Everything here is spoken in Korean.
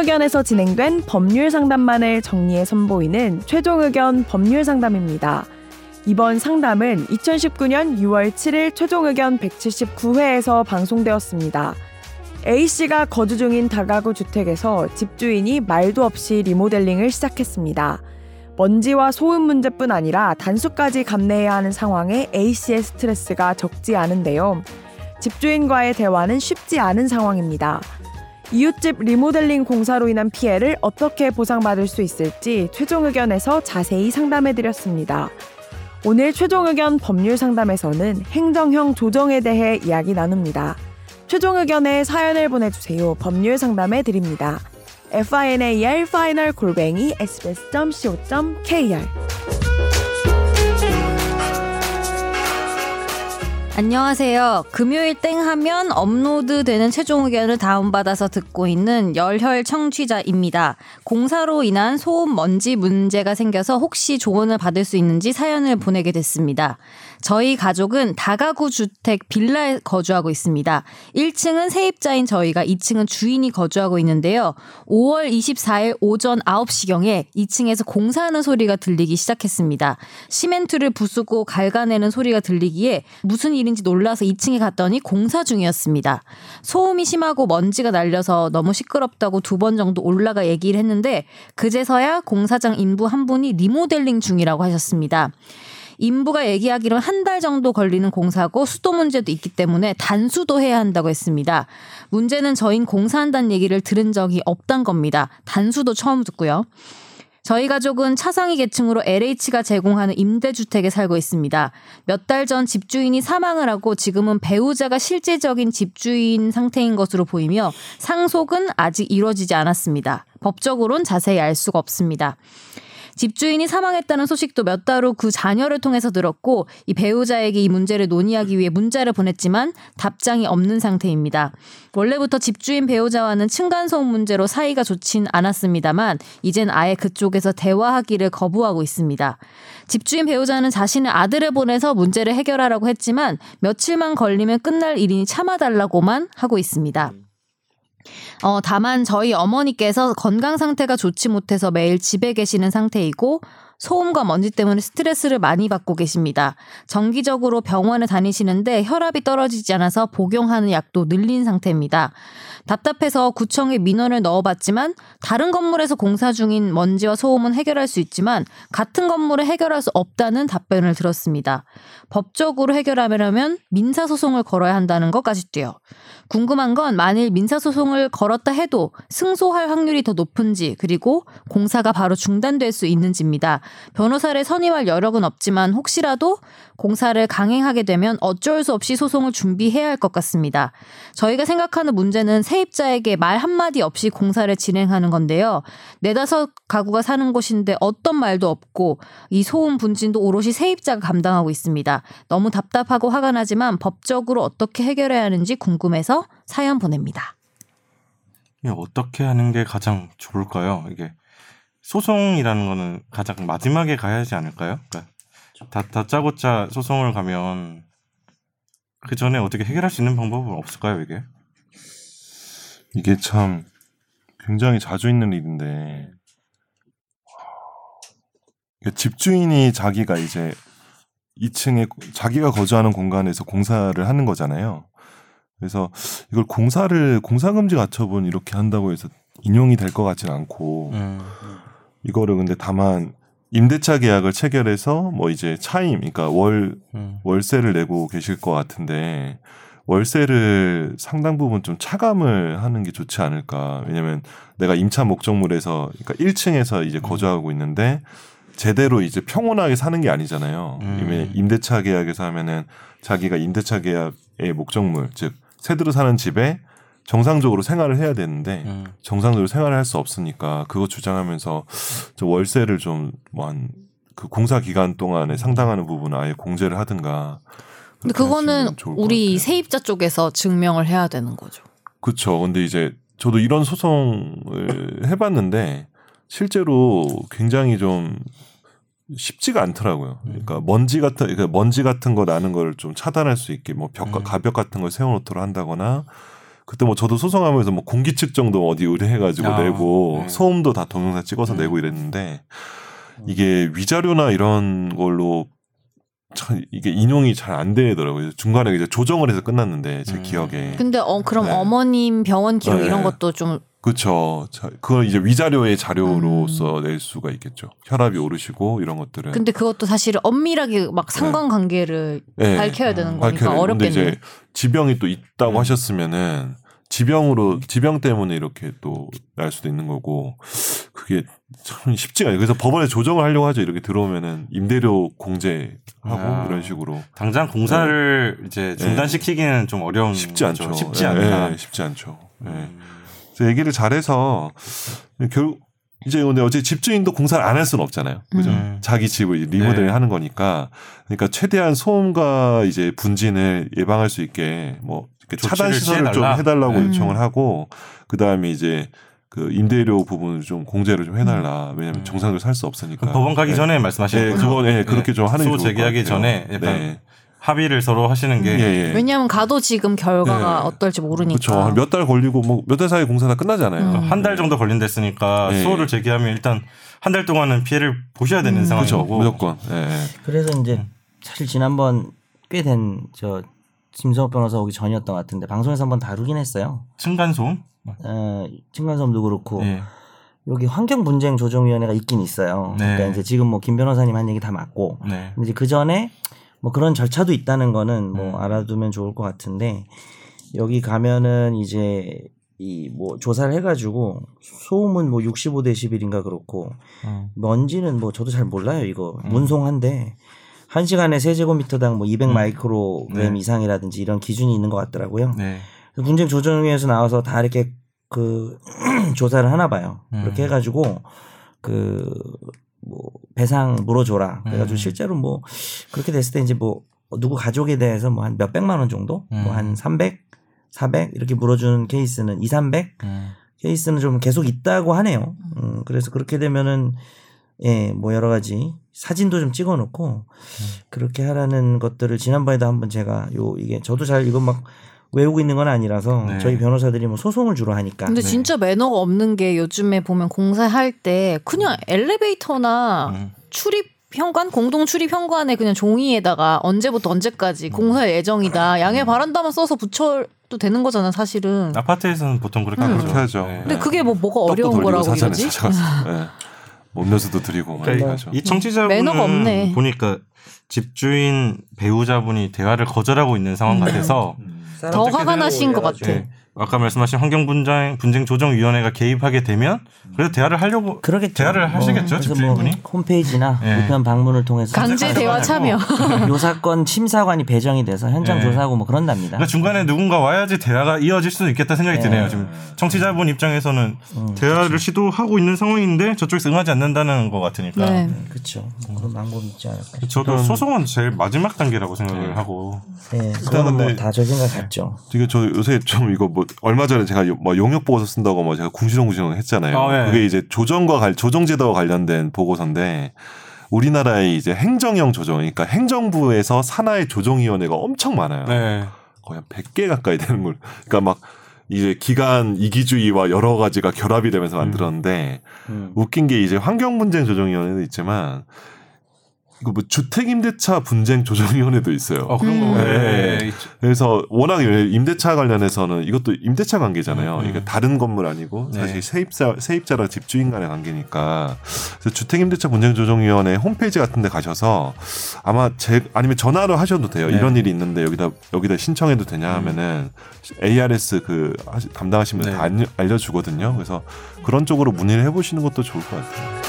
의견에서 진행된 법률 상담만을 정리해 선보이는 최종 의견 법률 상담입니다. 이번 상담은 2019년 6월 7일 최종 의견 179회에서 방송되었습니다. A씨가 거주 중인 다가구 주택에서 집주인이 말도 없이 리모델링을 시작했습니다. 먼지와 소음 문제뿐 아니라 단수까지 감내해야 하는 상황에 A씨의 스트레스가 적지 않은데요. 집주인과의 대화는 쉽지 않은 상황입니다. 이웃집 리모델링 공사로 인한 피해를 어떻게 보상받을 수 있을지 최종 의견에서 자세히 상담해 드렸습니다. 오늘 최종 의견 법률 상담에서는 행정형 조정에 대해 이야기 나눕니다. 최종 의견에 사연을 보내주세요. 법률 상담해 드립니다. final final 골뱅이 sbs.co.kr 안녕하세요. 금요일 땡 하면 업로드 되는 최종 의견을 다운받아서 듣고 있는 열혈 청취자입니다. 공사로 인한 소음 먼지 문제가 생겨서 혹시 조언을 받을 수 있는지 사연을 보내게 됐습니다. 저희 가족은 다가구 주택 빌라에 거주하고 있습니다. 1층은 세입자인 저희가 2층은 주인이 거주하고 있는데요. 5월 24일 오전 9시경에 2층에서 공사하는 소리가 들리기 시작했습니다. 시멘트를 부수고 갉아내는 소리가 들리기에 무슨 일인지 놀라서 2층에 갔더니 공사 중이었습니다. 소음이 심하고 먼지가 날려서 너무 시끄럽다고 두 번 정도 올라가 얘기를 했는데 그제서야 공사장 인부 한 분이 리모델링 중이라고 하셨습니다. 인부가 얘기하기로 한 달 정도 걸리는 공사고 수도 문제도 있기 때문에 단수도 해야 한다고 했습니다. 문제는 저희 공사한다는 얘기를 들은 적이 없단 겁니다. 단수도 처음 듣고요. 저희 가족은 차상위 계층으로 LH가 제공하는 임대주택에 살고 있습니다. 몇 달 전 집주인이 사망을 하고 지금은 배우자가 실제적인 집주인 상태인 것으로 보이며 상속은 아직 이루어지지 않았습니다. 법적으론 자세히 알 수가 없습니다. 집주인이 사망했다는 소식도 몇 달 후 그 자녀를 통해서 들었고 이 배우자에게 이 문제를 논의하기 위해 문자를 보냈지만 답장이 없는 상태입니다. 원래부터 집주인 배우자와는 층간소음 문제로 사이가 좋진 않았습니다만 이젠 아예 그쪽에서 대화하기를 거부하고 있습니다. 집주인 배우자는 자신의 아들을 보내서 문제를 해결하라고 했지만 며칠만 걸리면 끝날 일이니 참아달라고만 하고 있습니다. 어, 다만 저희 어머니께서 건강 상태가 좋지 못해서 매일 집에 계시는 상태이고 소음과 먼지 때문에 스트레스를 많이 받고 계십니다. 정기적으로 병원에 다니시는데 혈압이 떨어지지 않아서 복용하는 약도 늘린 상태입니다. 답답해서 구청에 민원을 넣어봤지만 다른 건물에서 공사 중인 먼지와 소음은 해결할 수 있지만 같은 건물에 해결할 수 없다는 답변을 들었습니다. 법적으로 해결하려면 민사소송을 걸어야 한다는 것까지도요. 궁금한 건 만일 민사소송을 걸었다 해도 승소할 확률이 더 높은지 그리고 공사가 바로 중단될 수 있는지입니다. 변호사를 선임할 여력은 없지만 혹시라도 공사를 강행하게 되면 어쩔 수 없이 소송을 준비해야 할 것 같습니다. 저희가 생각하는 문제는 세입자에게 말 한마디 없이 공사를 진행하는 건데요. 네다섯 가구가 사는 곳인데 어떤 말도 없고 이 소음 분진도 오롯이 세입자가 감당하고 있습니다. 너무 답답하고 화가 나지만 법적으로 어떻게 해결해야 하는지 궁금해서 사연 보냅니다. 어떻게 하는 게 가장 좋을까요? 이게 소송이라는 거는 가장 마지막에 가야 하지 않을까요? 그러니까 다, 다짜고짜 소송을 가면 그 전에 어떻게 해결할 수 있는 방법은 없을까요, 이게? 이게 참 굉장히 자주 있는 일인데 집주인이 자기가 이제 2층에 자기가 거주하는 공간에서 공사를 하는 거잖아요. 그래서 이걸 공사를 공사금지 가처분 이렇게 한다고 해서 인용이 될 것 같지는 않고 음. 이거를 근데 다만 임대차 계약을 체결해서 뭐 이제 차임, 그러니까 월 음. 월세를 내고 계실 것 같은데 월세를 상당 부분 좀 차감을 하는 게 좋지 않을까. 왜냐면 내가 임차 목적물에서 그러니까 1층에서 이제 음. 거주하고 있는데 제대로 이제 평온하게 사는 게 아니잖아요. 음. 임대차 계약에서 하면은 자기가 임대차 계약의 목적물, 즉 새들어 사는 집에 정상적으로 생활을 해야 되는데 음. 정상적으로 생활을 할 수 없으니까 그거 주장하면서 저 월세를 좀 뭐 한 그 공사 기간 동안에 상당하는 부분을 아예 공제를 하든가. 근데 그거는 우리 세입자 쪽에서 증명을 해야 되는 거죠. 그렇죠. 근데 이제 저도 이런 소송을 해봤는데 실제로 굉장히 좀 쉽지가 않더라고요. 그러니까 먼지 같은 그러니까 먼지 같은 거 나는 걸좀 차단할 수 있게 뭐 벽, 음. 가벽 같은 걸 세워놓도록 한다거나 그때 뭐 저도 소송하면서 뭐 공기 측정도 어디 의뢰해가지고 아, 내고 네. 소음도 다 동영상 찍어서 음. 내고 이랬는데 이게 위자료나 이런 걸로 참 이게 인용이 잘 안 되더라고요. 중간에 이제 조정을 해서 끝났는데 제 음. 기억에. 근데 어 그럼 네. 어머님 병원 기록 네. 이런 것도 좀 그렇죠. 그걸 이제 위자료의 음. 자료로서 낼 수가 있겠죠. 혈압이 오르시고 이런 것들은. 근데 그것도 사실 엄밀하게 막 상관관계를 네. 밝혀야 되는 거니까 밝혀야 되는데 어렵겠네. 이제 지병이 또 있다고 음. 하셨으면은 지병으로 지병 때문에 이렇게 또 날 수도 있는 거고 그게 참 쉽지가 않아요. 그래서 법원에 조정을 하려고 하죠. 이렇게 들어오면은 임대료 공제하고 아. 이런 식으로 당장 공사를 이제 중단시키기는 좀 어려운 네. 쉽지. 않죠. 쉽지 예, 않다. 예, 쉽지 않죠. 예. 음. 얘기를 잘해서 결 이제 근데 어제 집주인도 공사를 안 할 수는 없잖아요. 그죠? 음. 자기 집을 이제 리모델링 네. 하는 거니까 그러니까 최대한 소음과 이제 분진을 예방할 수 있게 뭐 이렇게 차단 시설을 좀 취해달라? 해달라고 음. 요청을 하고 그 다음에 이제 그 임대료 부분을 좀 공제를 좀 해달라. 왜냐하면 음. 정상적으로 살 수 없으니까. 법원 가기 네. 전에 말씀하시는 네, 거죠? 그건 예, 그렇게 좀 하는 게소 좋을 것 제기하기 같아요. 전에 약간 네. 합의를 서로 하시는 게 예, 예. 왜냐하면 가도 지금 결과가 네. 어떨지 모르니까. 그렇죠. 몇 달 걸리고 뭐 몇 달 사이에 공사 다 끝나잖아요. 음. 한달 정도 걸린댔으니까 네. 수호를 제기하면 일단 한 달 동안은 피해를 보셔야 되는 음. 상황인 그렇죠. 무조건. 예, 예. 그래서 이제 음. 사실 지난번 꽤 된 저 김성욱 변호사 오기 전이었던 것 같은데 방송에서 한번 다루긴 했어요. 층간소음? 어, 층간소음도 그렇고 예. 여기 환경 분쟁 조정위원회가 있긴 있어요. 네. 그러니까 이제 지금 뭐 김 변호사님 한 얘기 다 맞고 네. 근데 이제 그 전에 뭐 그런 절차도 있다는 거는 뭐 음. 알아두면 좋을 것 같은데 여기 가면은 이제 이 뭐 조사를 해가지고 소음은 뭐 65데시벨인가 그렇고 음. 먼지는 뭐 저도 잘 몰라요 이거 음. 문송한데 한 시간에 세제곱미터당 뭐 200 음. 마이크로그램 네. 이상이라든지 이런 기준이 있는 것 같더라고요. 네. 분쟁 조정위에서 나와서 다 이렇게 그 조사를 하나 봐요. 음. 그렇게 해가지고 그 뭐 배상 물어줘라. 그래가지고 음. 실제로 뭐 그렇게 됐을 때 이제 뭐 누구 가족에 대해서 뭐 한 몇백만 원 정도, 음. 뭐한 300, 400 이렇게 물어주는 케이스는 2, 300 음. 케이스는 좀 계속 있다고 하네요. 음, 그래서 그렇게 되면은 예, 뭐 여러 가지 사진도 좀 찍어 놓고 그렇게 하라는 것들을 지난번에도 한번 제가 요 이게 저도 잘 이거 막 외우고 있는 건 아니라서 네. 저희 변호사들이 뭐 소송을 주로 하니까 근데 네. 진짜 매너가 없는 게 요즘에 보면 공사할 때 그냥 엘리베이터나 음. 출입 현관 공동 출입 현관에 그냥 종이에다가 언제부터 언제까지 공사 예정이다 양해 바란다만 써서 붙여도 되는 거잖아 사실은. 아파트에서는 보통 그렇게 음. 하죠. 그렇게 하죠. 네. 근데 그게 뭐 뭐가 어려운 거라고 예. 뭐 음료수도 드리고 그러니까. 이 청취자분은 매너가 없네. 보니까 집주인 배우자분이 대화를 거절하고 있는 상황 음. 같아서 더 화가 나신 것 같아. 예. 아까 말씀하신 환경 분쟁 분쟁 조정 위원회가 개입하게 되면 그래도 대화를 하려고 그러겠죠. 대화를 하시겠죠, 그래서 집주인분이? 뭐 홈페이지나 예. 우편 방문을 통해서 강제 대화 참여. 요 사건 심사관이 배정이 돼서 현장 예. 조사하고 뭐 그런답니다. 그러니까 중간에 누군가 와야지 대화가 이어질 수도 있겠다 생각이 예. 드네요. 지금 청취자분 입장에서는 음, 대화를 시도하고 있는 상황인데 저쪽에서 응하지 않는다는 것 같으니까 네. 그렇죠. 그런 방법이 있지 않을까. 저도 일단- 소송은 제일 마지막 단계라고 생각을 네. 하고 예, 그거는 근데- 뭐다저 생각 같죠. 이게 저 요새 좀 이거 뭐 얼마 전에 제가 요- 뭐 용역 보고서 쓴다고 뭐 제가 궁시렁궁시렁 했잖아요. 아, 네. 그게 이제 조정과 관 조정 제도와 관련된 보고서인데 우리나라의 이제 행정형 조정, 그러니까 행정부에서 산하의 조정위원회가 엄청 많아요. 네. 거의 한 100개 가까이 되는 걸. 그러니까 막 이제 기간 이기주의와 여러 가지가 결합이 되면서 만들었는데 음. 웃긴 게 이제 환경분쟁 조정위원회도 있지만 이거 뭐 주택 임대차 분쟁 조정위원회도 있어요. 어 그런 음. 거. 네. 네. 그래서 워낙 임대차 관련해서는 이것도 임대차 관계잖아요. 음, 음. 이게 다른 건물 아니고 네. 사실 세입자 세입자랑 집주인 간의 관계니까. 그래서 주택 임대차 분쟁 조정위원회 홈페이지 같은 데 가셔서 아마 제 아니면 전화로 하셔도 돼요. 네. 이런 일이 있는데 여기다 여기다 신청해도 되냐 하면은 ARS 그 하시- 담당하시면 네. 다 알려, 알려 주거든요. 그래서 그런 쪽으로 문의를 해 보시는 것도 좋을 것 같아요.